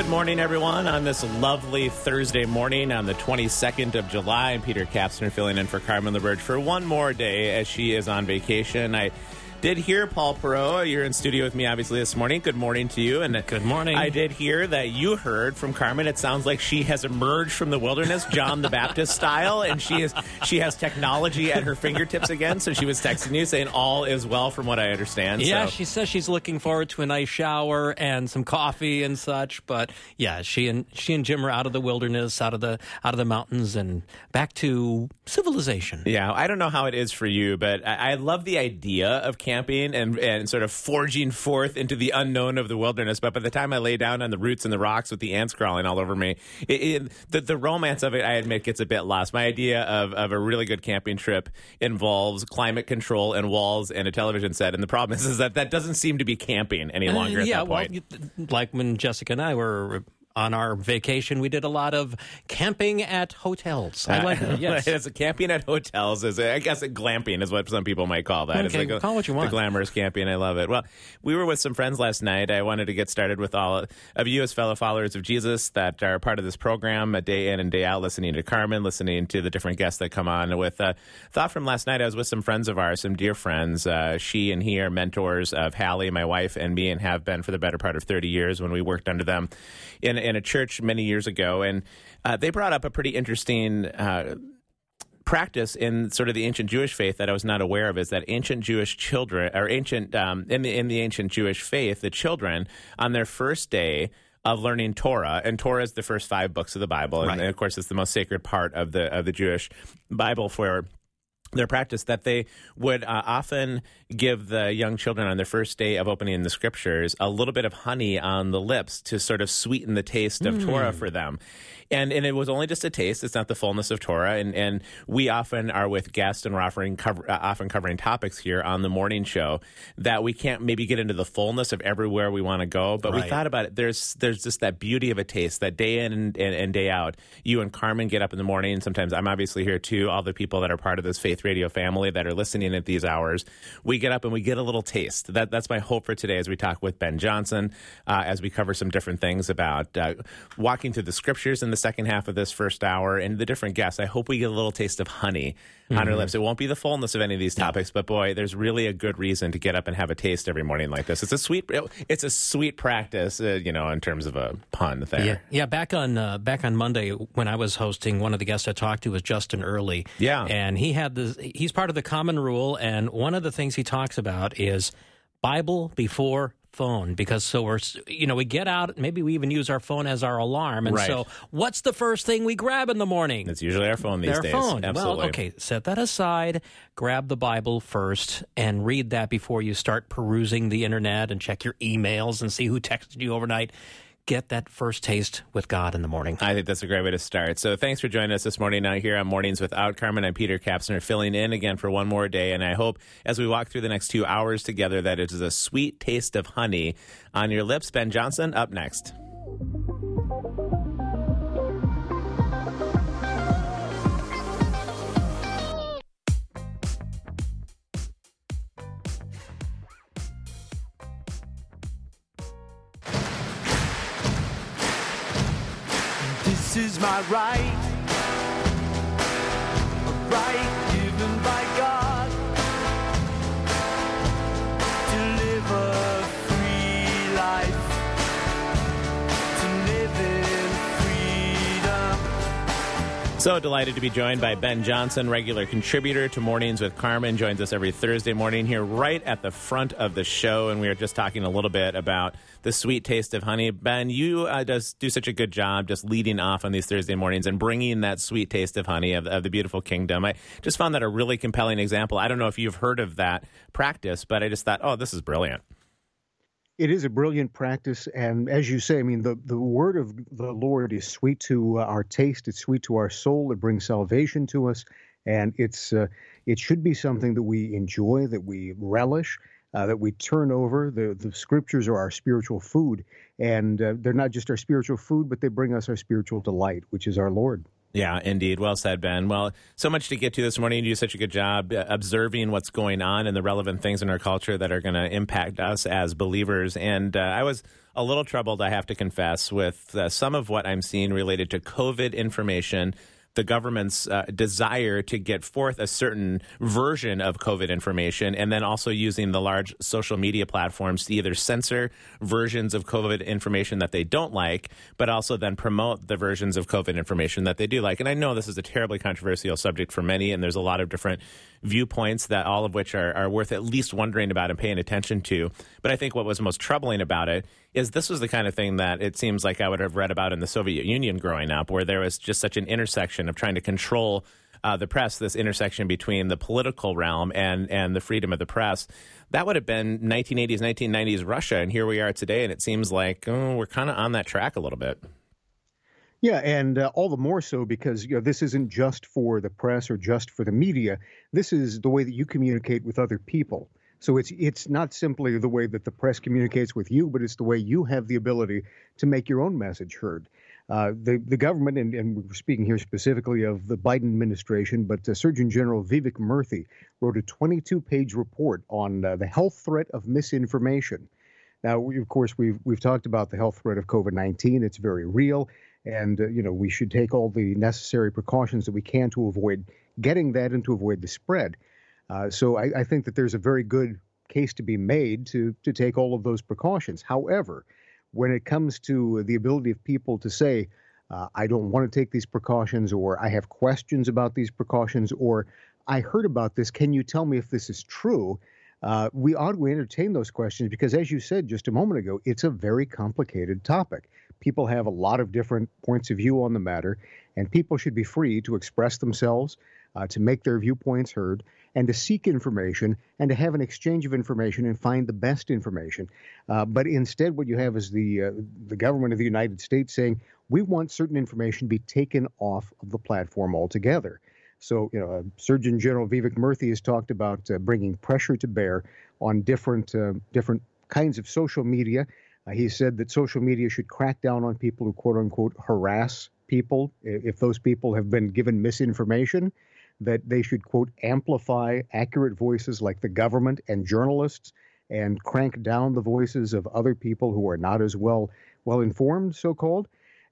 Good morning, everyone. On this lovely Thursday morning, on the 22nd of July, I'm Peter Kapsner filling in for Carmen LaBerge for one more day as she is on vacation. I did hear Paul Perot. You're in studio with me, obviously, this morning. Good morning to you. And Good morning. I did hear that you heard from Carmen. It sounds like she has emerged from the wilderness, John the Baptist style, and she is she has technology at her fingertips again. So she was texting you saying all is well, from what I understand. Yeah, so. she says she's looking forward to a nice shower and some coffee and such. But yeah, she and she and Jim are out of the wilderness, out of the out of the mountains, and back to civilization. Yeah, I don't know how it is for you, but I, I love the idea of camping and, and sort of forging forth into the unknown of the wilderness. But by the time I lay down on the roots and the rocks with the ants crawling all over me, it, it, the, the romance of it, I admit, gets a bit lost. My idea of, of a really good camping trip involves climate control and walls and a television set. And the problem is, is that that doesn't seem to be camping any longer Uh, at yeah, that point. well, like when Jessica and I were on our vacation, we did a lot of camping at hotels. I like that. Yes. it's a camping at hotels. Is I guess glamping is what some people might call that. It's Okay, like a- call what you want. The glamorous camping. I love it. Well, we were with some friends last night. I wanted to get started with all of you as fellow followers of Jesus that are part of this program, a day in and day out, listening to Carmen, listening to the different guests that come on. With a thought from last night, I was with some friends of ours, some dear friends. Uh, she and he are mentors of Hallie, my wife, and me, and have been for the better part of 30 years when we worked under them in, in a church many years ago. And uh, they brought up a pretty interesting. Uh, practice in sort of the ancient Jewish faith that I was not aware of is that ancient Jewish children or ancient um, in the in the ancient Jewish faith, the children on their first day of learning Torah, and Torah is the first five books of the Bible, and, Right. of course it's the most sacred part of the of the Jewish Bible for their practice that they would uh, often give the young children on their first day of opening the scriptures a little bit of honey on the lips to sort of sweeten the taste of Torah for them. And and it was only just a taste; it's not the fullness of Torah. And and we often are with guests, and we're offering cover, uh, often covering topics here on the morning show that we can't maybe get into the fullness of everywhere we want to go. But we thought about it. There's there's just that beauty of a taste that day in and, and, and day out. You and Carmen get up in the morning. Sometimes I'm obviously here too. All the people that are part of this Faith Radio family that are listening at these hours, we get up and we get a little taste. That that's my hope for today as we talk with Ben Johnson, uh, as we cover some different things about uh, walking through the scriptures in the second half of this first hour and the different guests. I hope we get a little taste of honey on our lips. It won't be the fullness of any of these topics, but boy, there's really a good reason to get up and have a taste every morning like this. It's a sweet, it's a sweet practice, uh, you know, in terms of a pun there. Yeah, yeah. Back on uh, back on Monday when I was hosting, one of the guests I talked to was Justin Earley. Yeah. and he had this. He's part of the Common Rule, and one of the things he talks about is Bible before phone because so we're you know we get out maybe we even use our phone as our alarm and Right. so what's the first thing we grab in the morning It's usually our phone these their days. phone. Absolutely. Well, okay, set that aside. Grab the Bible first and read that before you start perusing the internet and check your emails and see who texted you overnight. Get that first taste with God in the morning. I think that's a great way to start. So thanks for joining us this morning out here on Mornings Without Carmen. I'm Peter Kapsner filling in again for one more day. And I hope as we walk through the next two hours together that it is a sweet taste of honey on your lips. Ben Johnson up next. My right, right So delighted to be joined by Ben Johnson, regular contributor to Mornings with Carmen. Joins us every Thursday morning here, right at the front of the show. And we are just talking a little bit about the sweet taste of honey. Ben, you uh, does do such a good job just leading off on these Thursday mornings and bringing that sweet taste of honey of, of the beautiful kingdom. I just found that a really compelling example. I don't know if you've heard of that practice, but I just thought, oh, this is brilliant. It is a brilliant practice, and as you say, I mean, the, the word of the Lord is sweet to uh, our taste. It's sweet to our soul. It brings salvation to us, and it's uh, it should be something that we enjoy, that we relish, uh, that we turn over. The the scriptures are our spiritual food, and uh, they're not just our spiritual food, but they bring us our spiritual delight, which is our Lord. Yeah, indeed. Well said, Ben. Well, so much to get to this morning. You do such a good job uh, observing what's going on and the relevant things in our culture that are going to impact us as believers. And uh, I was a little troubled, I have to confess, with uh, some of what I'm seeing related to COVID information the government's uh, desire to get forth a certain version of COVID information, and then also using the large social media platforms to either censor versions of COVID information that they don't like, but also then promote the versions of COVID information that they do like. And I know this is a terribly controversial subject for many, and there's a lot of different viewpoints that all of which are, are worth at least wondering about and paying attention to. But I think what was most troubling about it is this was the kind of thing that it seems like I would have read about in the Soviet Union growing up, where there was just such an intersection of trying to control uh, the press, this intersection between the political realm and, and the freedom of the press. That would have been 1980s, 1990s Russia, and here we are today, and it seems like oh, we're kind of on that track a little bit. Yeah, and uh, all the more so because you know this isn't just for the press or just for the media. This is the way that you communicate with other people. So it's it's not simply the way that the press communicates with you, but it's the way you have the ability to make your own message heard. Uh, the the government, and, and we're speaking here specifically of the Biden administration, but uh, Surgeon General Vivek Murthy wrote a 22-page report on uh, the health threat of misinformation. Now, we, of course, we've we've talked about the health threat of COVID-19. It's very real and uh, you know we should take all the necessary precautions that we can to avoid getting that and to avoid the spread. Uh, so I, I, think that there's a very good case to be made to to take all of those precautions. However, when it comes to the ability of people to say, uh, "I don't want to take these precautions," or "I have questions about these precautions," or "I heard about this. Can you tell me if this is true?" Uh, we ought to entertain those questions because, as you said just a moment ago, it's a very complicated topic people have a lot of different points of view on the matter, and people should be free to express themselves, uh, to make their viewpoints heard, and to seek information and to have an exchange of information and find the best information. Uh, but instead, what you have is the uh, the government of the United States saying we want certain information to be taken off of the platform altogether. So, you know, uh, Surgeon General Vivek Murthy has talked about uh, bringing pressure to bear on different uh, different kinds of social media he said that social media should crack down on people who quote unquote harass people. If those people have been given misinformation, that they should quote amplify accurate voices like the government and journalists and crank down the voices of other people who are not as well well informed, so called.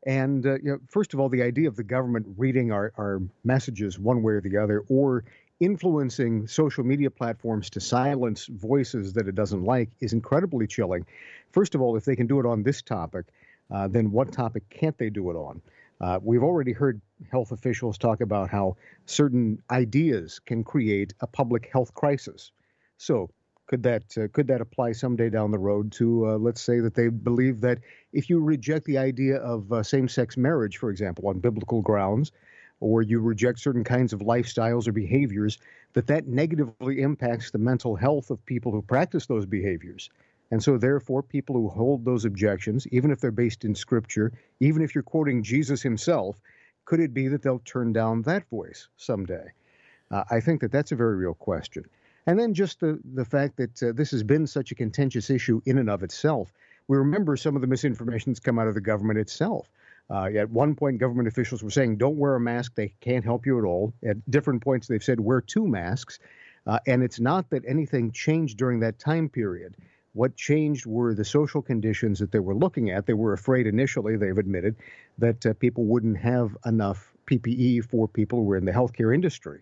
And uh, you know, first of all, the idea of the government reading our, our messages one way or the other, or influencing social media platforms to silence voices that it doesn't like is incredibly chilling. First of all, if they can do it on this topic, uh, then what topic can't they do it on? Uh, we've already heard health officials talk about how certain ideas can create a public health crisis. So, could that uh, could that apply someday down the road to uh, let's say that they believe that if you reject the idea of uh, same-sex marriage, for example, on biblical grounds, or you reject certain kinds of lifestyles or behaviors, that that negatively impacts the mental health of people who practice those behaviors. And so, therefore, people who hold those objections, even if they're based in Scripture, even if you're quoting Jesus himself, could it be that they'll turn down that voice someday? Uh, I think that that's a very real question. And then just the, the fact that uh, this has been such a contentious issue in and of itself. We remember some of the misinformation that's come out of the government itself. Uh, at one point, government officials were saying, don't wear a mask. They can't help you at all. At different points, they've said, wear two masks. Uh, and it's not that anything changed during that time period. What changed were the social conditions that they were looking at. They were afraid initially, they've admitted, that uh, people wouldn't have enough PPE for people who were in the healthcare industry.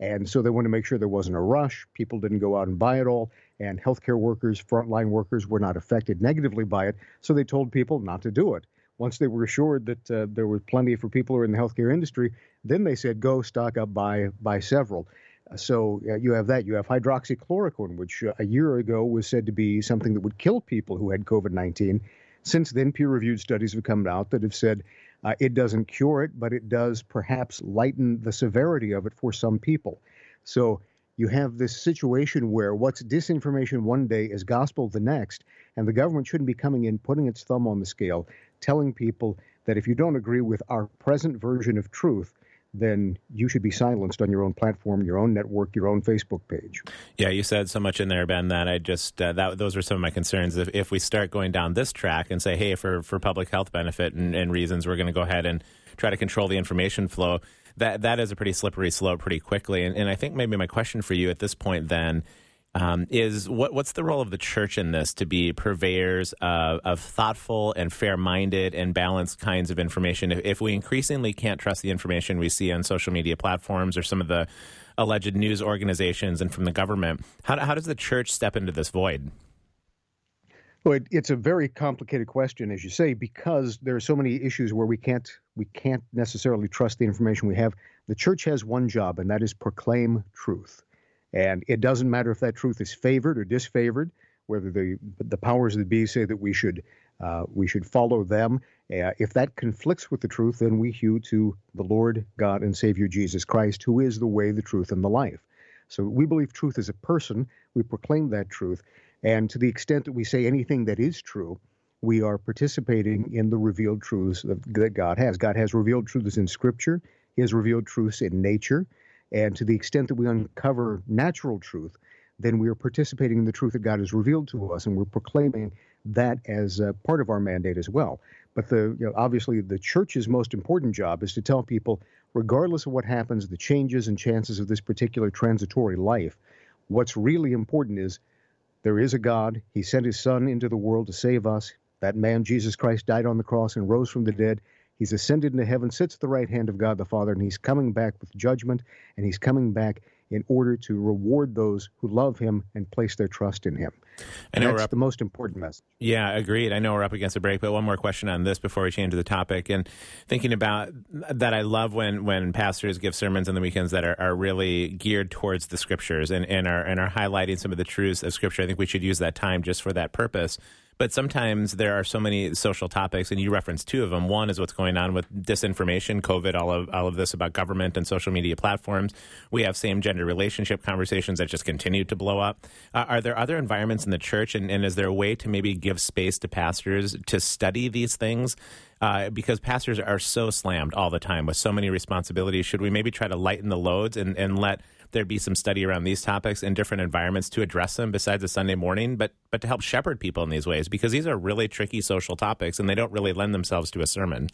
And so they wanted to make sure there wasn't a rush. People didn't go out and buy it all. And healthcare workers, frontline workers, were not affected negatively by it. So they told people not to do it. Once they were assured that uh, there was plenty for people who are in the healthcare industry, then they said, go stock up, buy, buy several. Uh, So uh, you have that. You have hydroxychloroquine, which uh, a year ago was said to be something that would kill people who had COVID 19. Since then, peer reviewed studies have come out that have said uh, it doesn't cure it, but it does perhaps lighten the severity of it for some people. So you have this situation where what's disinformation one day is gospel the next, and the government shouldn't be coming in, putting its thumb on the scale, telling people that if you don't agree with our present version of truth, then you should be silenced on your own platform, your own network, your own Facebook page. Yeah, you said so much in there, Ben, that I just uh, that those were some of my concerns. If, if we start going down this track and say, hey, for for public health benefit and, and reasons, we're going to go ahead and try to control the information flow. That that is a pretty slippery slope, pretty quickly. And, and I think maybe my question for you at this point then. Um, is what what's the role of the church in this to be purveyors of, thoughtful and fair-minded and balanced kinds of information? If, if we increasingly can't trust the information we see on social media platforms or some of the alleged news organizations and from the government, how, how does the church step into this void? Well, it, it's a very complicated question, as you say, because there are so many issues where we can't we can't necessarily trust the information we have. The church has one job, and that is proclaim truth. And it doesn't matter if that truth is favored or disfavored, whether the the powers that be say that we should uh, we should follow them. Uh, if that conflicts with the truth, then we hew to the Lord God and Savior Jesus Christ, who is the way, the truth, and the life. So we believe truth is a person. We proclaim that truth, and to the extent that we say anything that is true, we are participating in the revealed truths that, that God has. God has revealed truths in Scripture. He has revealed truths in nature. And to the extent that we uncover natural truth, then we are participating in the truth that God has revealed to us, and we're proclaiming that as part of our mandate as well. But the you know, obviously the church's most important job is to tell people, regardless of what happens, the changes and chances of this particular transitory life, what's really important is there is a God. He sent His Son into the world to save us. That man, Jesus Christ, died on the cross and rose from the dead. He's ascended into heaven, sits at the right hand of God the Father, and he's coming back with judgment, and he's coming back in order to reward those who love him and place their trust in him. I know That's up- the most important message. Yeah, agreed. I know we're up against a break, but one more question on this before we change the topic. And thinking about that, I love when, when pastors give sermons on the weekends that are, are really geared towards the scriptures and, and are and are highlighting some of the truths of scripture. I think we should use that time just for that purpose. But sometimes there are so many social topics, and you referenced two of them. One is what's going on with disinformation, COVID, all of all of this about government and social media platforms. We have same gender relationship conversations that just continue to blow up. Uh, are there other environments in the church, and, and is there a way to maybe give space to pastors to study these things? Uh, because pastors are so slammed all the time with so many responsibilities. Should we maybe try to lighten the loads and, and let there be some study around these topics in different environments to address them besides a Sunday morning, but but to help shepherd people in these ways because these are really tricky social topics and they don't really lend themselves to a sermon.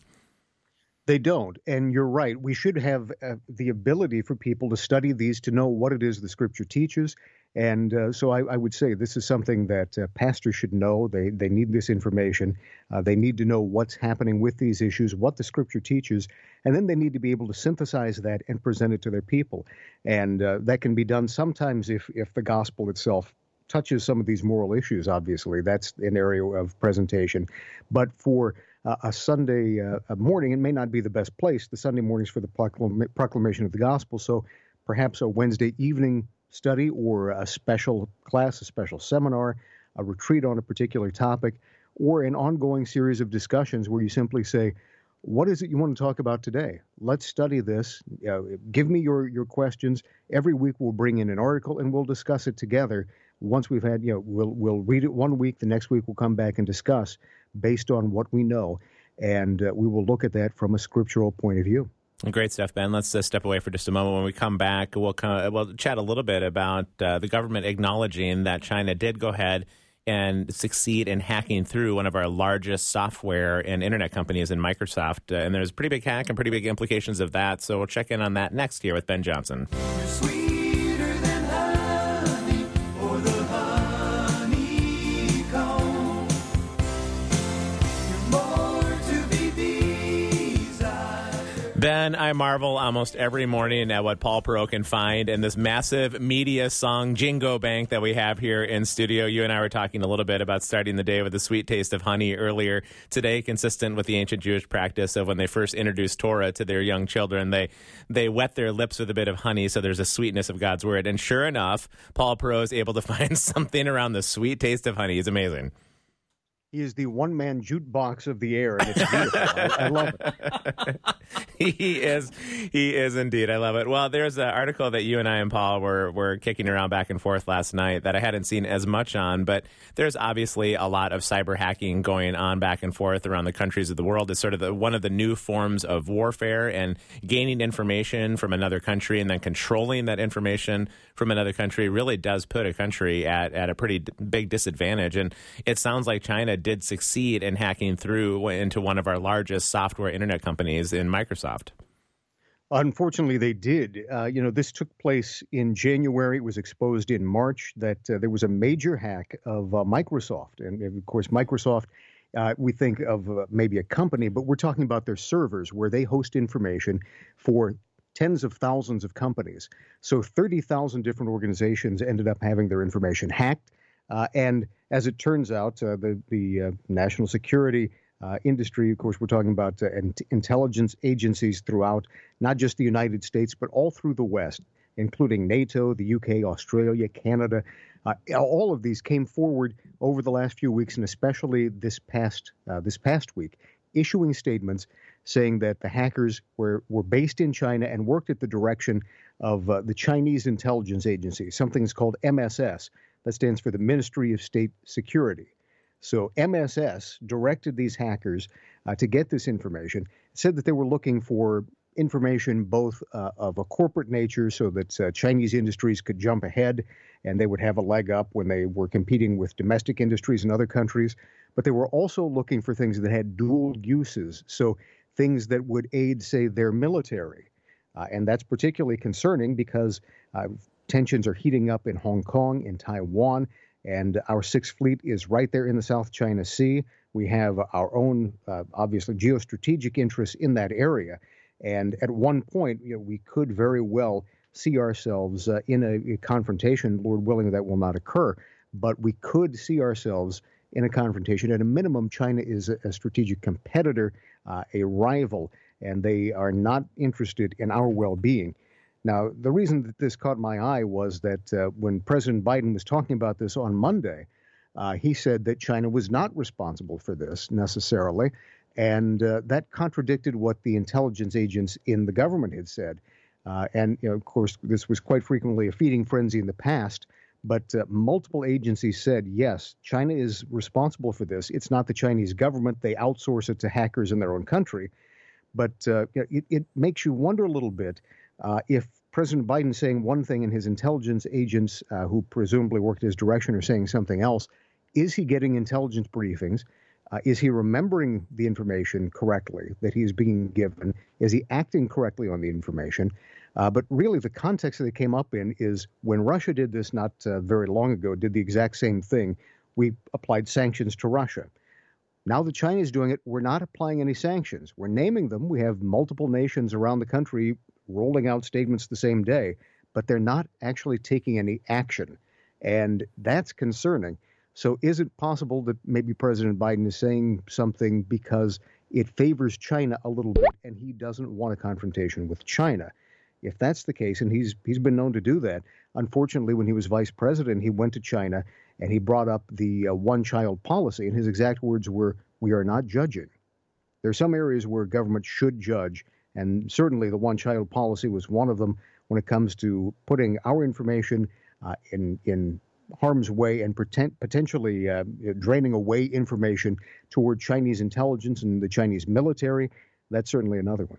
They don't. And you're right. We should have uh, the ability for people to study these to know what it is the scripture teaches. And uh, so I, I would say this is something that uh, pastors should know. They, they need this information. Uh, they need to know what's happening with these issues, what the scripture teaches, and then they need to be able to synthesize that and present it to their people. And uh, that can be done sometimes if, if the gospel itself touches some of these moral issues, obviously. That's an area of presentation. But for uh, a Sunday uh, morning, it may not be the best place. The Sunday mornings for the proclam- proclamation of the gospel. So perhaps a Wednesday evening study or a special class, a special seminar, a retreat on a particular topic, or an ongoing series of discussions where you simply say, what is it you want to talk about today? Let's study this. Uh, give me your, your questions. Every week we'll bring in an article and we'll discuss it together. Once we've had, you know, we'll we'll read it one week. The next week we'll come back and discuss based on what we know, and uh, we will look at that from a scriptural point of view. Great stuff, Ben. Let's uh, step away for just a moment. When we come back, we'll come, we'll chat a little bit about uh, the government acknowledging that China did go ahead and succeed in hacking through one of our largest software and internet companies in Microsoft. Uh, and there's pretty big hack and pretty big implications of that. So we'll check in on that next year with Ben Johnson. Sweeter Ben, I marvel almost every morning at what Paul Perot can find in this massive media song jingo bank that we have here in studio. You and I were talking a little bit about starting the day with a sweet taste of honey earlier today, consistent with the ancient Jewish practice of when they first introduced Torah to their young children, they they wet their lips with a bit of honey, so there's a sweetness of God's word. And sure enough, Paul Perot is able to find something around the sweet taste of honey. It's amazing. He is the one man jukebox of the air, and it's beautiful. I, I love it. he is he is indeed i love it well there's an article that you and i and paul were were kicking around back and forth last night that i hadn't seen as much on but there's obviously a lot of cyber hacking going on back and forth around the countries of the world it's sort of the, one of the new forms of warfare and gaining information from another country and then controlling that information from another country really does put a country at, at a pretty big disadvantage and it sounds like china did succeed in hacking through into one of our largest software internet companies in microsoft Unfortunately, they did. Uh, you know, this took place in January. It was exposed in March that uh, there was a major hack of uh, Microsoft. And of course, Microsoft, uh, we think of uh, maybe a company, but we're talking about their servers where they host information for tens of thousands of companies. So 30,000 different organizations ended up having their information hacked. Uh, and as it turns out, uh, the, the uh, national security uh, industry, of course, we're talking about uh, int- intelligence agencies throughout, not just the United States, but all through the West, including NATO, the UK, Australia, Canada. Uh, all of these came forward over the last few weeks, and especially this past this past week, issuing statements saying that the hackers were were based in China and worked at the direction of the Chinese intelligence agency. Something's called MSS. That stands for the Ministry of State Security. So MSS directed these hackers uh, to get this information. Said that they were looking for information both uh, of a corporate nature, so that uh, Chinese industries could jump ahead and they would have a leg up when they were competing with domestic industries in other countries. But they were also looking for things that had dual uses, so things that would aid, say, their military. Uh, and that's particularly concerning because uh, tensions are heating up in Hong Kong, in Taiwan, and our Sixth Fleet is right there in the South China Sea. We have our own, uh, obviously, geostrategic interests in that area. And at one point, you know, we could very well see ourselves uh, in a, a confrontation. Lord willing, that will not occur. But we could see ourselves in a confrontation. At a minimum, China is a, a strategic competitor, uh, a rival, and they are not interested in our well being. Now, the reason that this caught my eye was that uh, when President Biden was talking about this on Monday, uh, he said that China was not responsible for this necessarily. And uh, that contradicted what the intelligence agents in the government had said. Uh, and, you know, of course, this was quite frequently a feeding frenzy in the past. But uh, multiple agencies said, yes, China is responsible for this. It's not the Chinese government. They outsource it to hackers in their own country. But uh, it, it makes you wonder a little bit uh, if President Biden saying one thing and his intelligence agents, uh, who presumably worked his direction, are saying something else, is he getting intelligence briefings? Uh, is he remembering the information correctly that he's being given? Is he acting correctly on the information? Uh, but really, the context that it came up in is when Russia did this not uh, very long ago, did the exact same thing. We applied sanctions to Russia. Now that China is doing it, we're not applying any sanctions. We're naming them. We have multiple nations around the country rolling out statements the same day, but they're not actually taking any action. And that's concerning. So, is it possible that maybe President Biden is saying something because it favors China a little bit and he doesn't want a confrontation with China? If that's the case, and he's he's been known to do that, unfortunately, when he was vice president, he went to China and he brought up the uh, one-child policy, and his exact words were, "We are not judging." There are some areas where government should judge, and certainly the one-child policy was one of them when it comes to putting our information uh, in in harm's way and pretend, potentially uh, draining away information toward Chinese intelligence and the Chinese military. That's certainly another one.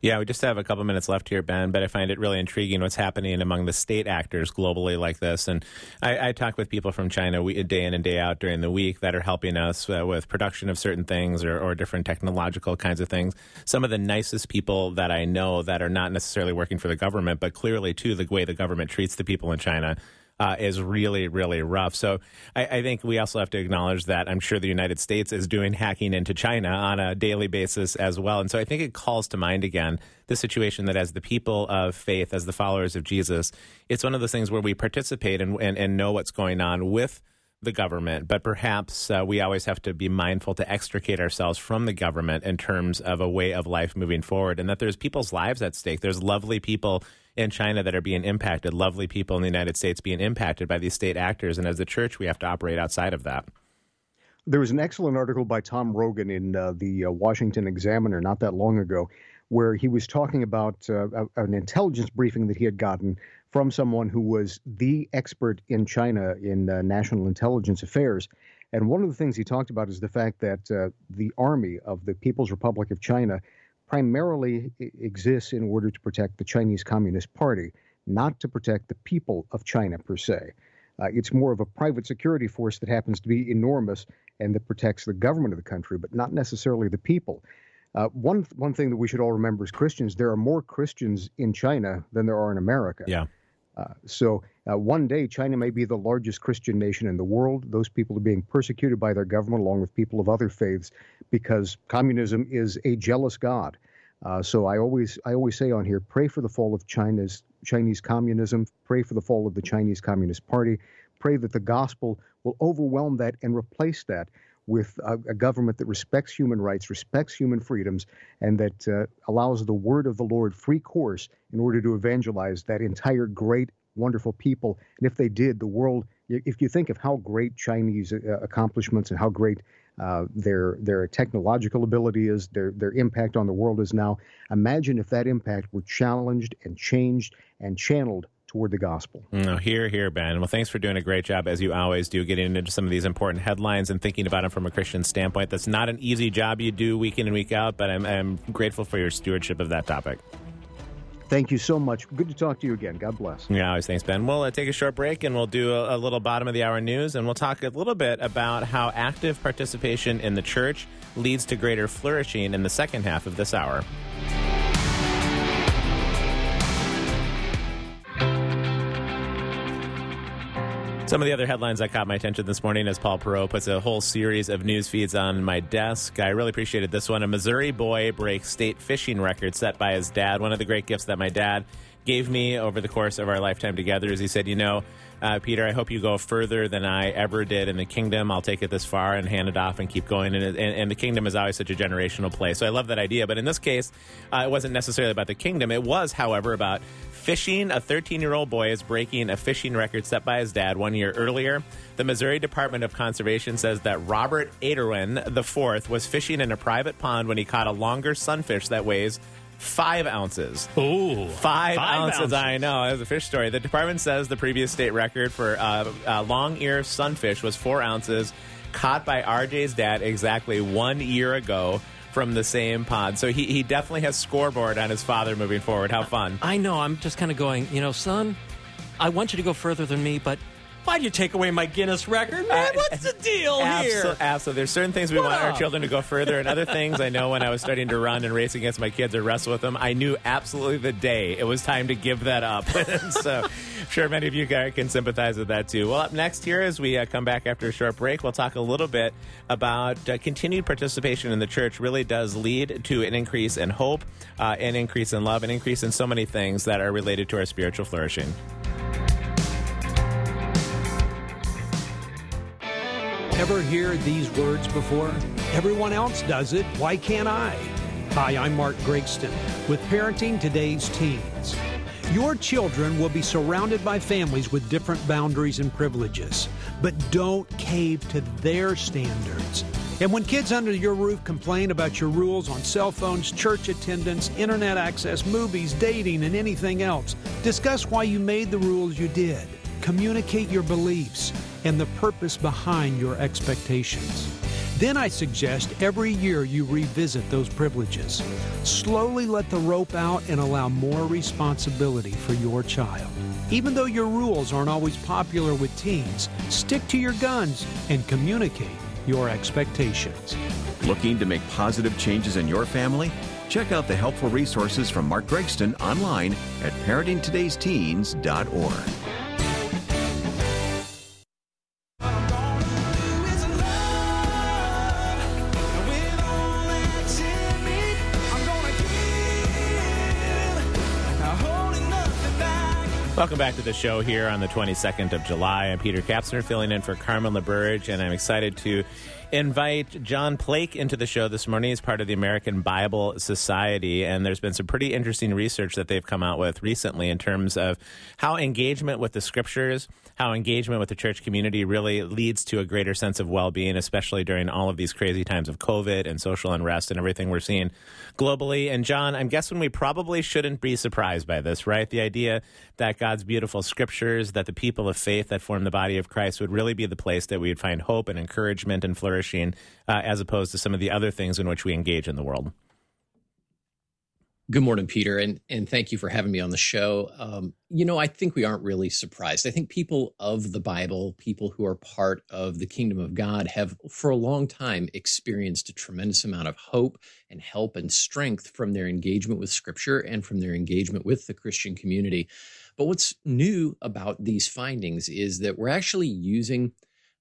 Yeah, we just have a couple minutes left here, Ben, but I find it really intriguing what's happening among the state actors globally like this. And I, I talk with people from China we, day in and day out during the week that are helping us uh, with production of certain things or, or different technological kinds of things. Some of the nicest people that I know that are not necessarily working for the government, but clearly, too, the way the government treats the people in China. Uh, is really, really rough. So I, I think we also have to acknowledge that I'm sure the United States is doing hacking into China on a daily basis as well. And so I think it calls to mind again the situation that as the people of faith, as the followers of Jesus, it's one of those things where we participate and, and, and know what's going on with the government, but perhaps uh, we always have to be mindful to extricate ourselves from the government in terms of a way of life moving forward, and that there's people's lives at stake. There's lovely people in China that are being impacted, lovely people in the United States being impacted by these state actors, and as a church, we have to operate outside of that. There was an excellent article by Tom Rogan in uh, the uh, Washington Examiner not that long ago, where he was talking about uh, an intelligence briefing that he had gotten from someone who was the expert in China in uh, national intelligence affairs. And one of the things he talked about is the fact that uh, the army of the People's Republic of China primarily exists in order to protect the Chinese Communist Party, not to protect the people of China per se. Uh, it's more of a private security force that happens to be enormous and that protects the government of the country, but not necessarily the people. Uh, one one thing that we should all remember as Christians: there are more Christians in China than there are in America. Yeah. Uh, so uh, one day, China may be the largest Christian nation in the world. Those people are being persecuted by their government, along with people of other faiths, because communism is a jealous God. Uh, so I always I always say on here, pray for the fall of China's Chinese communism. Pray for the fall of the Chinese Communist Party. Pray that the gospel will overwhelm that and replace that with a, a government that respects human rights, respects human freedoms, and that uh, allows the word of the Lord free course in order to evangelize that entire great, wonderful people. And if they did, the world, if you think of how great Chinese uh, accomplishments and how great uh, their their technological ability is, their their impact on the world is now, imagine if that impact were challenged and changed and channeled toward the gospel. No, here, here, Ben. Well, thanks for doing a great job, as you always do, getting into some of these important headlines and thinking about them from a Christian standpoint. That's not an easy job you do week in and week out, but I'm, I'm grateful for your stewardship of that topic. Thank you so much. Good to talk to you again. God bless. Yeah, always thanks, Ben. We'll uh, take a short break and we'll do a, a little bottom of the hour news and we'll talk a little bit about how active participation in the church leads to greater flourishing in the second half of this hour. Some of the other headlines that caught my attention this morning as Paul Perot puts a whole series of news feeds on my desk. I really appreciated this one. A Missouri boy breaks state fishing record set by his dad. One of the great gifts that my dad gave me over the course of our lifetime together is he said, You know, uh, Peter, I hope you go further than I ever did in the kingdom. I'll take it this far and hand it off and keep going. And, and, and the kingdom is always such a generational place. So I love that idea. But in this case, uh, it wasn't necessarily about the kingdom. It was, however, about fishing. A 13 year old boy is breaking a fishing record set by his dad one year earlier. The Missouri Department of Conservation says that Robert Aderwin IV was fishing in a private pond when he caught a longear sunfish that weighs five ounces. Ooh, Five, ounces, I know. That was a fish story. The department says the previous state record for uh, uh, long ear sunfish was four ounces, caught by RJ's dad exactly one year ago from the same pod. So he, he definitely has scoreboard on his father moving forward. How fun. I know. I'm just kind of going, you know, son, I want you to go further than me, but why'd you take away my Guinness record, man? What's the deal here? Absolutely. There's certain things we What want our children to go further, and other things I know when I was starting to run and race against my kids or wrestle with them, I knew absolutely the day it was time to give that up. so I'm sure many of you guys can sympathize with that too. Well, up next here, as we uh, come back after a short break, we'll talk a little bit about uh, continued participation in the church really does lead to an increase in hope, uh, an increase in love, an increase in so many things that are related to our spiritual flourishing. Ever hear these words before? Everyone else does it. Why can't I? Hi, I'm Mark Gregston with Parenting Today's Teens. Your children will be surrounded by families with different boundaries and privileges, but don't cave to their standards. And when kids under your roof complain about your rules on cell phones, church attendance, internet access, movies, dating, and anything else, discuss why you made the rules you did. Communicate your beliefs and the purpose behind your expectations. Then I suggest every year you revisit those privileges. Slowly let the rope out and allow more responsibility for your child. Even though your rules aren't always popular with teens, stick to your guns and communicate your expectations. Looking to make positive changes in your family? Check out the helpful resources from Mark Gregston online at parentingtodaysteens.org. Welcome back to the show here on the 22nd of July. I'm Peter Kapsner filling in for Carmen LaBerge, and I'm excited to invite John Plake into the show this morning. He's part of the American Bible Society, and there's been some pretty interesting research that they've come out with recently in terms of how engagement with the scriptures, how engagement with the church community really leads to a greater sense of well being, especially during all of these crazy times of COVID and social unrest and everything we're seeing globally. And John, I'm guessing we probably shouldn't be surprised by this, right? The idea that God's beautiful scriptures, that the people of faith that form the body of Christ would really be the place that we would find hope and encouragement and flourishing, uh, as opposed to some of the other things in which we engage in the world. Good morning, Peter, and and thank you for having me on the show. Um, you know, I think we aren't really surprised. I think people of the Bible, people who are part of the kingdom of God, have for a long time experienced a tremendous amount of hope and help and strength from their engagement with Scripture and from their engagement with the Christian community. But what's new about these findings is that we're actually using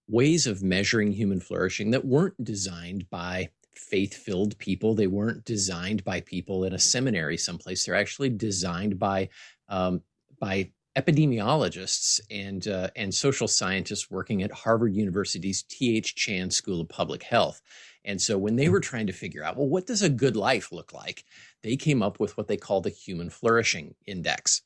ways of measuring human flourishing that weren't designed by faith filled people. They weren't designed by people in a seminary someplace. They're actually designed by um, by epidemiologists and uh, and social scientists working at Harvard University's T.H. Chan School of Public Health. And so when they were trying to figure out, well, what does a good life look like? They came up with what they call the Human Flourishing Index.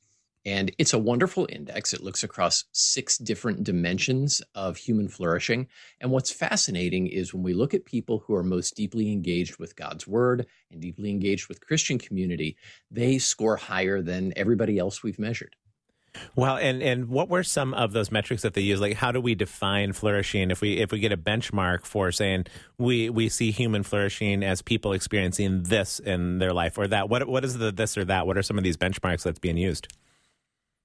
And it's a wonderful index. It looks across six different dimensions of human flourishing. And what's fascinating is when we look at people who are most deeply engaged with God's word and deeply engaged with Christian community, they score higher than everybody else we've measured. Well, and and what were some of those metrics that they use? Like, how do we define flourishing? If we if we get a benchmark for saying we we see human flourishing as people experiencing this in their life or that, what what is the this or that? What are some of these benchmarks that's being used?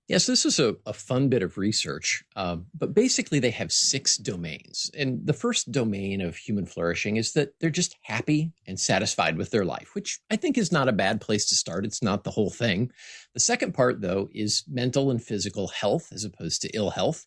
Yes, this is a, a fun bit of research, uh, but basically they have six domains. And the first domain of human flourishing is that they're just happy and satisfied with their life, which I think is not a bad place to start. It's not the whole thing. The second part, though, is mental and physical health as opposed to ill health.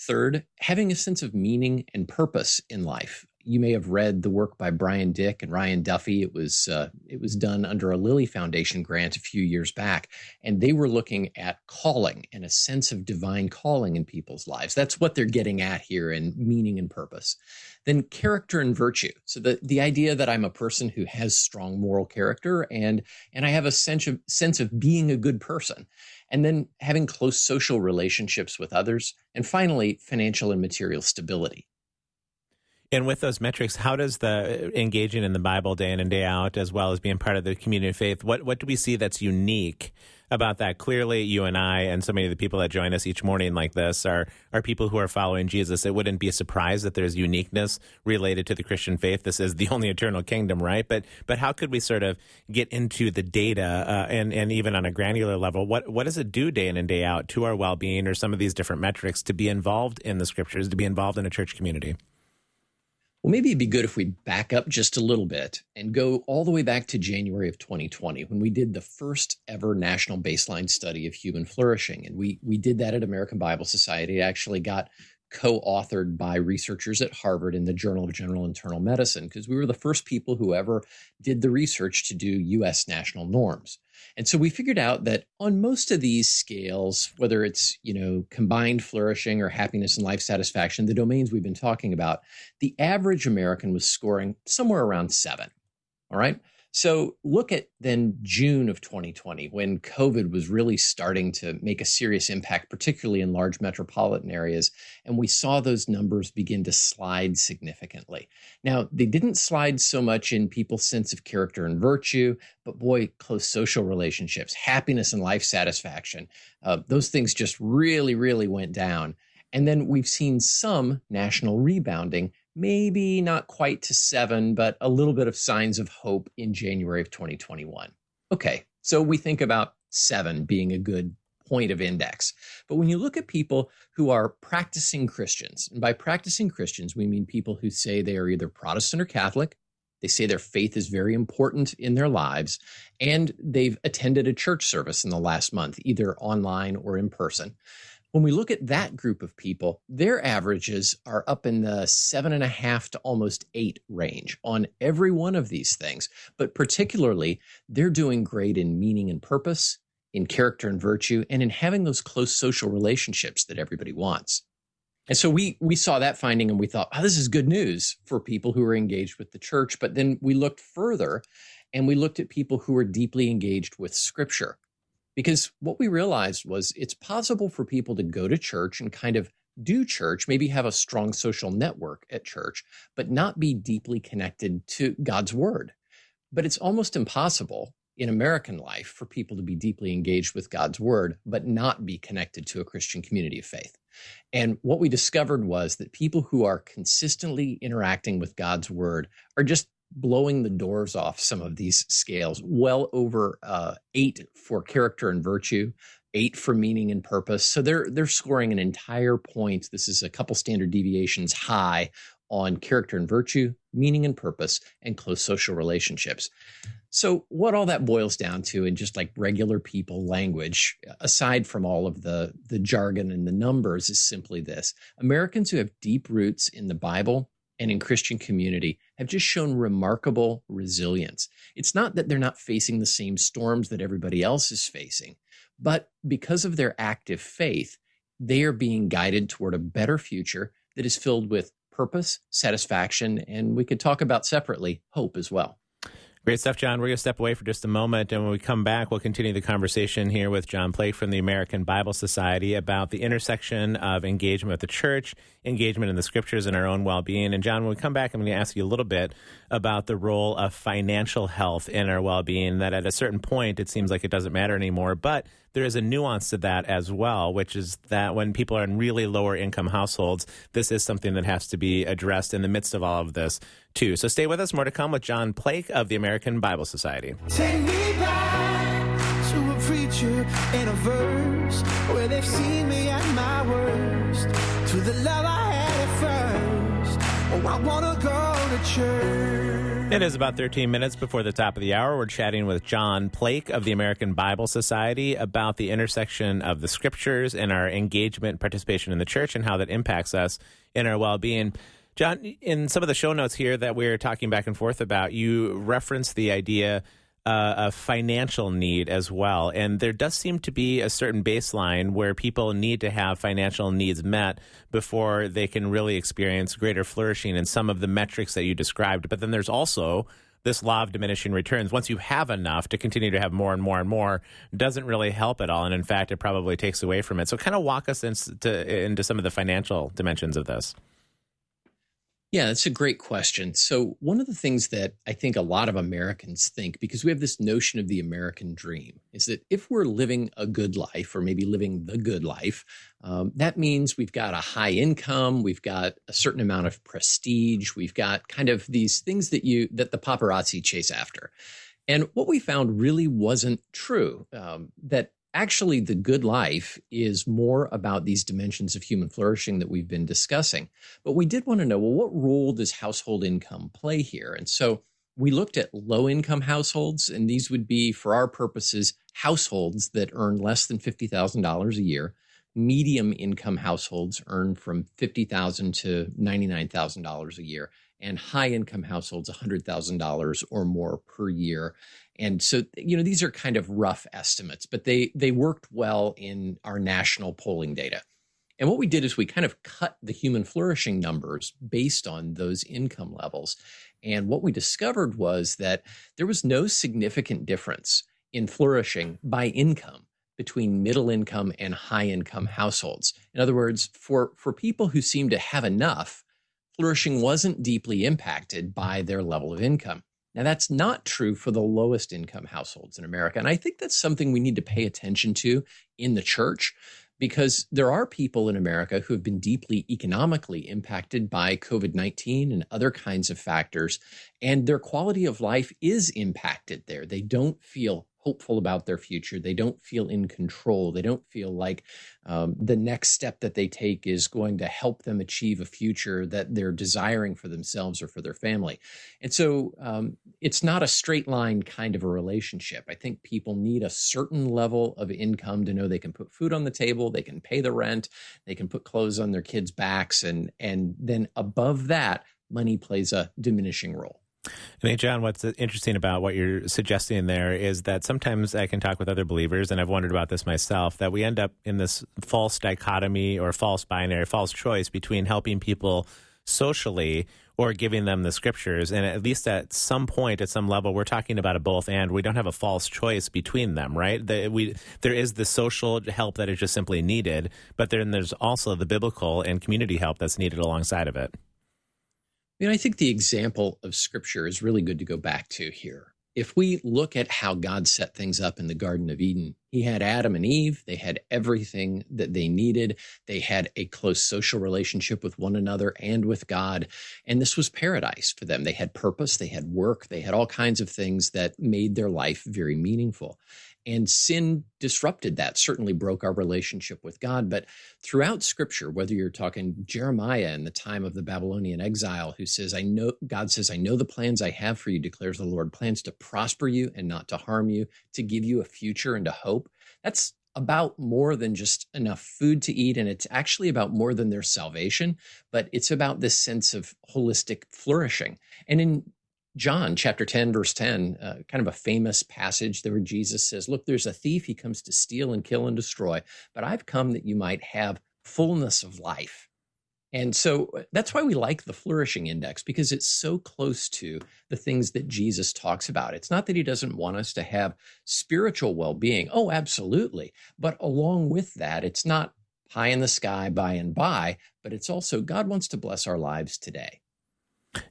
Third, having a sense of meaning and purpose in life you may have read the work by Bryan Dik and Ryan Duffy. It was uh, it was done under a Lilly Foundation grant a few years back, and they were looking at calling and a sense of divine calling in people's lives. That's what they're getting at here in meaning and purpose. Then character and virtue. So the the idea that I'm a person who has strong moral character and and I have a sense of sense of being a good person. And then having close social relationships with others. And finally, financial and material stability. And with those metrics, how does the engaging in the Bible day in and day out, as well as being part of the community of faith, what what do we see that's unique about that? Clearly, you and I and so many of the people that join us each morning like this are are people who are following Jesus. It wouldn't be a surprise that there's uniqueness related to the Christian faith. This is the only eternal kingdom, right? But but how could we sort of get into the data uh, and and even on a granular level, what what does it do day in and day out to our well being or some of these different metrics to be involved in the scriptures, to be involved in a church community? Well, maybe it'd be good if we back up just a little bit and go all the way back to January of 2020 when we did the first ever national baseline study of human flourishing. And we, we did that at American Bible Society. It actually got co authored by researchers at Harvard in the Journal of General Internal Medicine because we were the first people who ever did the research to do US national norms. And so we figured out that on most of these scales, whether it's, you know, combined flourishing or happiness and life satisfaction, the domains we've been talking about, the average American was scoring somewhere around seven. All right. So look at then June of 2020 when COVID was really starting to make a serious impact, particularly in large metropolitan areas. And we saw those numbers begin to slide significantly. Now, they didn't slide so much in people's sense of character and virtue, but boy, close social relationships, happiness and life satisfaction, uh, those things just really, really went down. And then we've seen some national rebounding maybe not quite to seven, but a little bit of signs of hope in January of 2021. Okay, so we think about seven being a good point of index. But when you look at people who are practicing Christians, and by practicing Christians, we mean people who say they are either Protestant or Catholic, they say their faith is very important in their lives, and they've attended a church service in the last month, either online or in person when we look at that group of people, their averages are up in the seven and a half to almost eight range on every one of these things. But particularly, they're doing great in meaning and purpose, in character and virtue, and in having those close social relationships that everybody wants. And so we we saw that finding and we thought, oh, this is good news for people who are engaged with the church. But then we looked further and we looked at people who are deeply engaged with scripture. Because what we realized was it's possible for people to go to church and kind of do church, maybe have a strong social network at church, but not be deeply connected to God's word. But it's almost impossible in American life for people to be deeply engaged with God's word, but not be connected to a Christian community of faith. And what we discovered was that people who are consistently interacting with God's word are just blowing the doors off some of these scales, well over uh, eight for character and virtue, eight for meaning and purpose. So they're they're scoring an entire point. This is a couple standard deviations high on character and virtue, meaning and purpose, and close social relationships. So, what all that boils down to in just like regular people language, aside from all of the, the jargon and the numbers, is simply this Americans who have deep roots in the Bible and in Christian community have just shown remarkable resilience. It's not that they're not facing the same storms that everybody else is facing, but because of their active faith, they are being guided toward a better future that is filled with purpose, satisfaction, and we could talk about separately hope as well. Great stuff, John. We're going to step away for just a moment, and when we come back, we'll continue the conversation here with John Plake from the American Bible Society about the intersection of engagement with the church, engagement in the scriptures, and our own well being. And, John, when we come back, I'm going to ask you a little bit about the role of financial health in our well being, that at a certain point, it seems like it doesn't matter anymore. But there is a nuance to that as well, which is that when people are in really lower income households, this is something that has to be addressed in the midst of all of this, too. So stay with us. More to come with John Plake of the American Bible Society. And a verse where they've seen me at my worst. To the love I had at first. Oh, I wanna go to church. It is about 13 minutes before the top of the hour. We're chatting with John Plake of the American Bible Society about the intersection of the scriptures and our engagement and participation in the church and how that impacts us in our well being. John, in some of the show notes here that we're talking back and forth about, you reference the idea uh, of financial need as well. And there does seem to be a certain baseline where people need to have financial needs met before they can really experience greater flourishing in some of the metrics that you described. But then there's also this law of diminishing returns. Once you have enough to continue to have more and more and more, doesn't really help at all. And in fact, it probably takes away from it. So, kind of walk us into, into some of the financial dimensions of this. Yeah, that's a great question. So, one of the things that I think a lot of Americans think, because we have this notion of the American dream, is that if we're living a good life, or maybe living the good life, um, that means we've got a high income, we've got a certain amount of prestige, we've got kind of these things that you that the paparazzi chase after. And what we found really wasn't true. Um, that actually the good life is more about these dimensions of human flourishing that we've been discussing. But we did want to know well, what role does household income play here? And so we looked at low income households, and these would be, for our purposes, households that earn less than $50,000 a year. Medium income households earn from 50,000 to $99,000 a year, and high income households $100,000 or more per year. And so, you know, these are kind of rough estimates, but they they worked well in our national polling data. And what we did is we kind of cut the human flourishing numbers based on those income levels. And what we discovered was that there was no significant difference in flourishing by income between middle income and high income households. In other words, for, for people who seem to have enough, flourishing wasn't deeply impacted by their level of income. Now, that's not true for the lowest income households in America. And I think that's something we need to pay attention to in the church because there are people in America who have been deeply economically impacted by COVID 19 and other kinds of factors, and their quality of life is impacted there. They don't feel hopeful about their future. They don't feel in control. They don't feel like um, the next step that they take is going to help them achieve a future that they're desiring for themselves or for their family. And so um, it's not a straight line kind of a relationship. I think people need a certain level of income to know they can put food on the table, they can pay the rent, they can put clothes on their kids' backs, and and then above that, money plays a diminishing role. And hey, John, what's interesting about what you're suggesting there is that sometimes I can talk with other believers, and I've wondered about this myself, that we end up in this false dichotomy or false binary, false choice between helping people socially or giving them the scriptures. And at least at some point, at some level, we're talking about a both and. We don't have a false choice between them, right? The, we, there is the social help that is just simply needed, but then there's also the biblical and community help that's needed alongside of it. I think the example of scripture is really good to go back to here. If we look at how God set things up in the Garden of Eden, He had Adam and Eve. They had everything that they needed. They had a close social relationship with one another and with God. And this was paradise for them. They had purpose, they had work, they had all kinds of things that made their life very meaningful. And sin disrupted that, certainly broke our relationship with God. But throughout scripture, whether you're talking Jeremiah in the time of the Babylonian exile, who says, I know, God says, I know the plans I have for you, declares the Lord, plans to prosper you and not to harm you, to give you a future and a hope. That's about more than just enough food to eat. And it's actually about more than their salvation, but it's about this sense of holistic flourishing. And in John chapter 10, verse 10, uh, kind of a famous passage there where Jesus says, Look, there's a thief. He comes to steal and kill and destroy, but I've come that you might have fullness of life. And so uh, that's why we like the flourishing index because it's so close to the things that Jesus talks about. It's not that he doesn't want us to have spiritual well being. Oh, absolutely. But along with that, it's not high in the sky by and by, but it's also God wants to bless our lives today.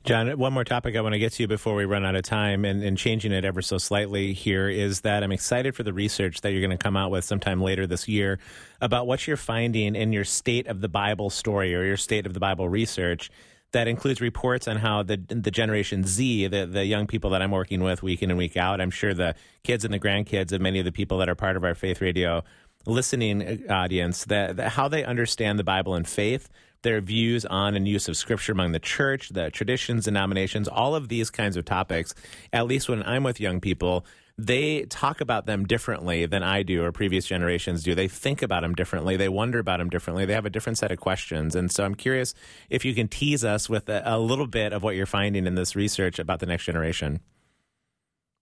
John, one more topic I want to get to you before we run out of time and, and, changing it ever so slightly here is that I'm excited for the research that you're going to come out with sometime later this year about what you're finding in your state of the Bible story or your state of the Bible research that includes reports on how the the Generation Z, the, the young people that I'm working with week in and week out, I'm sure the kids and the grandkids of many of the people that are part of our Faith Radio listening uh, audience, that, that how they understand the Bible and faith their views on and use of scripture among the church, the traditions, denominations, all of these kinds of topics. At least when I'm with young people, they talk about them differently than I do or previous generations do. They think about them differently. They wonder about them differently. They have a different set of questions. And so I'm curious if you can tease us with a, a little bit of what you're finding in this research about the next generation.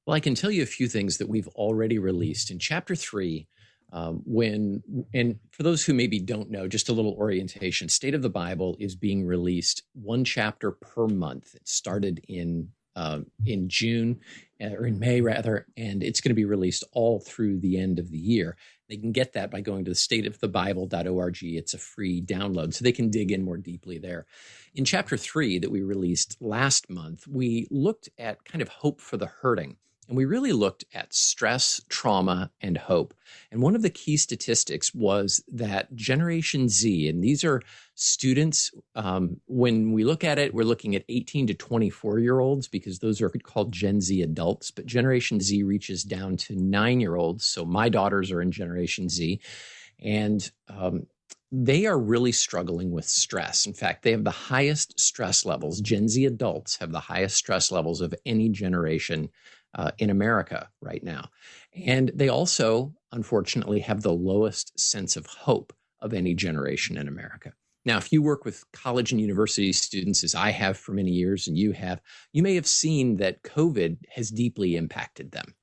Well, I can tell you a few things that we've already released. In chapter three, um, when and for those who maybe don't know just a little orientation state of the bible is being released one chapter per month. It started in um, in june uh, or in may rather and it's going to be released all through the end of the year. They can get that by going to the stateofthebible.org it's a free download so they can dig in more deeply there. In chapter three that we released last month we looked at kind of hope for the hurting and we really looked at stress, trauma, and hope. And one of the key statistics was that Generation Z, and these are students, um, when we look at it, we're looking at 18 to 24 year olds because those are called Gen Z adults. But Generation Z reaches down to nine year olds. So my daughters are in Generation Z. And um, they are really struggling with stress. In fact, they have the highest stress levels. Gen Z adults have the highest stress levels of any generation uh, in America right now. And they also, unfortunately, have the lowest sense of hope of any generation in America. Now, if you work with college and university students, as I have for many years and you have, you may have seen that COVID has deeply impacted them.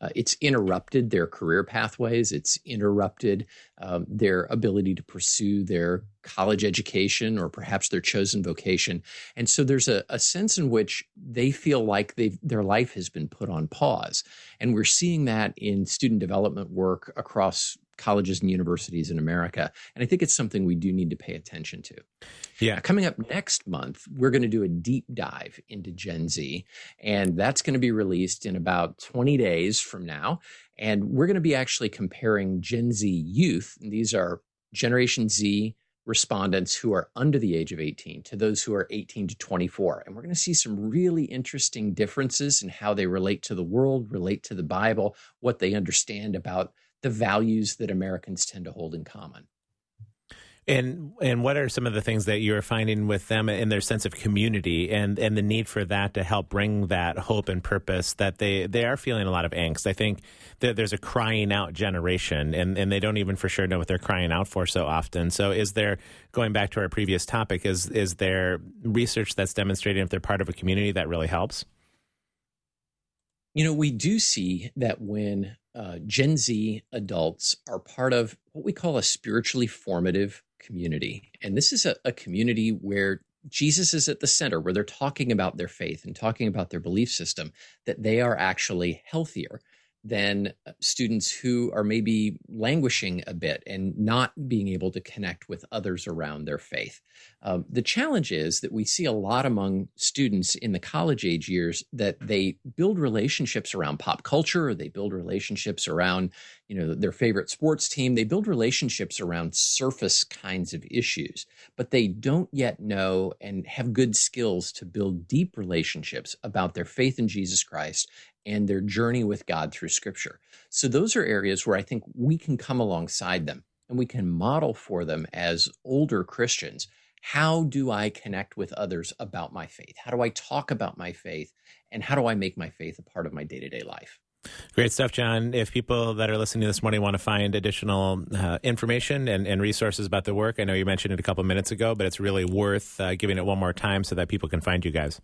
Uh, it's interrupted their career pathways. It's interrupted um, their ability to pursue their college education or perhaps their chosen vocation. And so there's a, a sense in which they feel like their life has been put on pause. And we're seeing that in student development work across colleges and universities in America. And I think it's something we do need to pay attention to. Yeah. Uh, coming up next month, we're going to do a deep dive into Gen Z, and that's going to be released in about 20 days from now. And we're going to be actually comparing Gen Z youth, and these are Generation Z respondents who are under the age of 18 to those who are 18 to 24. And we're going to see some really interesting differences in how they relate to the world, relate to the Bible, what they understand about the values that Americans tend to hold in common. And and what are some of the things that you are finding with them in their sense of community and and the need for that to help bring that hope and purpose that they they are feeling a lot of angst. I think that there's a crying out generation and and they don't even for sure know what they're crying out for so often. So is there going back to our previous topic is is there research that's demonstrating if they're part of a community that really helps? You know, we do see that when uh, Gen Z adults are part of what we call a spiritually formative community, and this is a, a community where Jesus is at the center, where they're talking about their faith and talking about their belief system, that they are actually healthier than uh, students who are maybe languishing a bit and not being able to connect with others around their faith. Um, the challenge is that we see a lot among students in the college age years that they build relationships around pop culture, they build relationships around, you know, their favorite sports team. They build relationships around surface kinds of issues, but they don't yet know and have good skills to build deep relationships about their faith in Jesus Christ and their journey with God through Scripture. So, those are areas where I think we can come alongside them and we can model for them as older Christians. How do I connect with others about my faith? How do I talk about my faith? And how do I make my faith a part of my day to day life? Great stuff, John. If people that are listening this morning want to find additional uh, information and, and, resources about the work, I know you mentioned it a couple minutes ago, but it's really worth uh, giving it one more time so that people can find you guys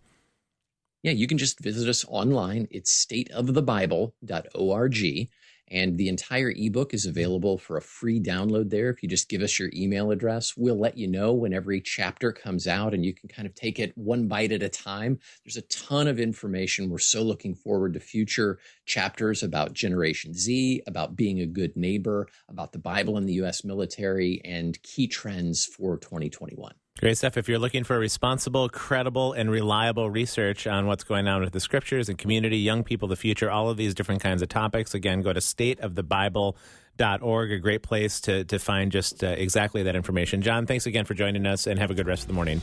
yeah, you can just visit us online. It's stateofthebible.org. And the entire ebook is available for a free download there. If you just give us your email address, we'll let you know when every chapter comes out and you can kind of take it one bite at a time. There's a ton of information. We're so looking forward to future chapters about Generation Z, about being a good neighbor, about the Bible in the U.S. military, and key trends for 2021. Great stuff. If you're looking for responsible, credible, and reliable research on what's going on with the scriptures and community, young people, the future, all of these different kinds of topics, again, go to stateofthebible.org, a great place to, to find just uh, exactly that information. John, thanks again for joining us and have a good rest of the morning.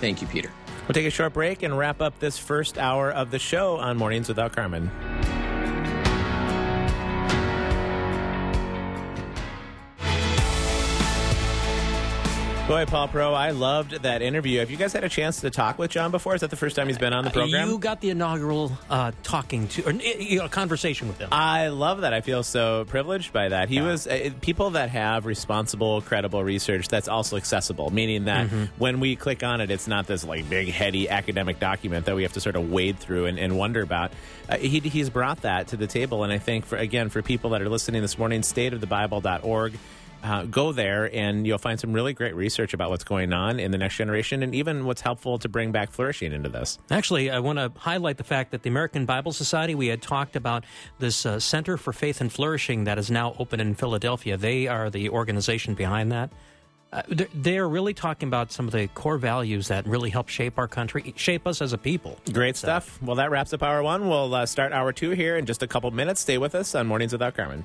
Thank you, Peter. We'll take a short break and wrap up this first hour of the show on Mornings Without Carmen. Boy, Paul Pro, I loved that interview. Have you guys had a chance to talk with John before? Is that the first time he's been on the program? You got the inaugural uh, talking to, or you know, conversation with him. I love that. I feel so privileged by that. He yeah. was uh, people that have responsible, credible research that's also accessible, meaning that mm-hmm. when we click on it, it's not this like big, heady academic document that we have to sort of wade through and, and wonder about. Uh, he, he's brought that to the table, and I think for again for people that are listening this morning, stateofthebible.org uh, go there and you'll find some really great research about what's going on in the next generation and even what's helpful to bring back flourishing into this. Actually, I want to highlight the fact that the American Bible Society, we had talked about this uh, Center for Faith and Flourishing that is now open in Philadelphia. They are the organization behind that. Uh, they're really talking about some of the core values that really help shape our country, shape us as a people. Great so. stuff. Well, that wraps up hour one. We'll uh, start hour two here in just a couple minutes. Stay with us on Mornings Without Carmen.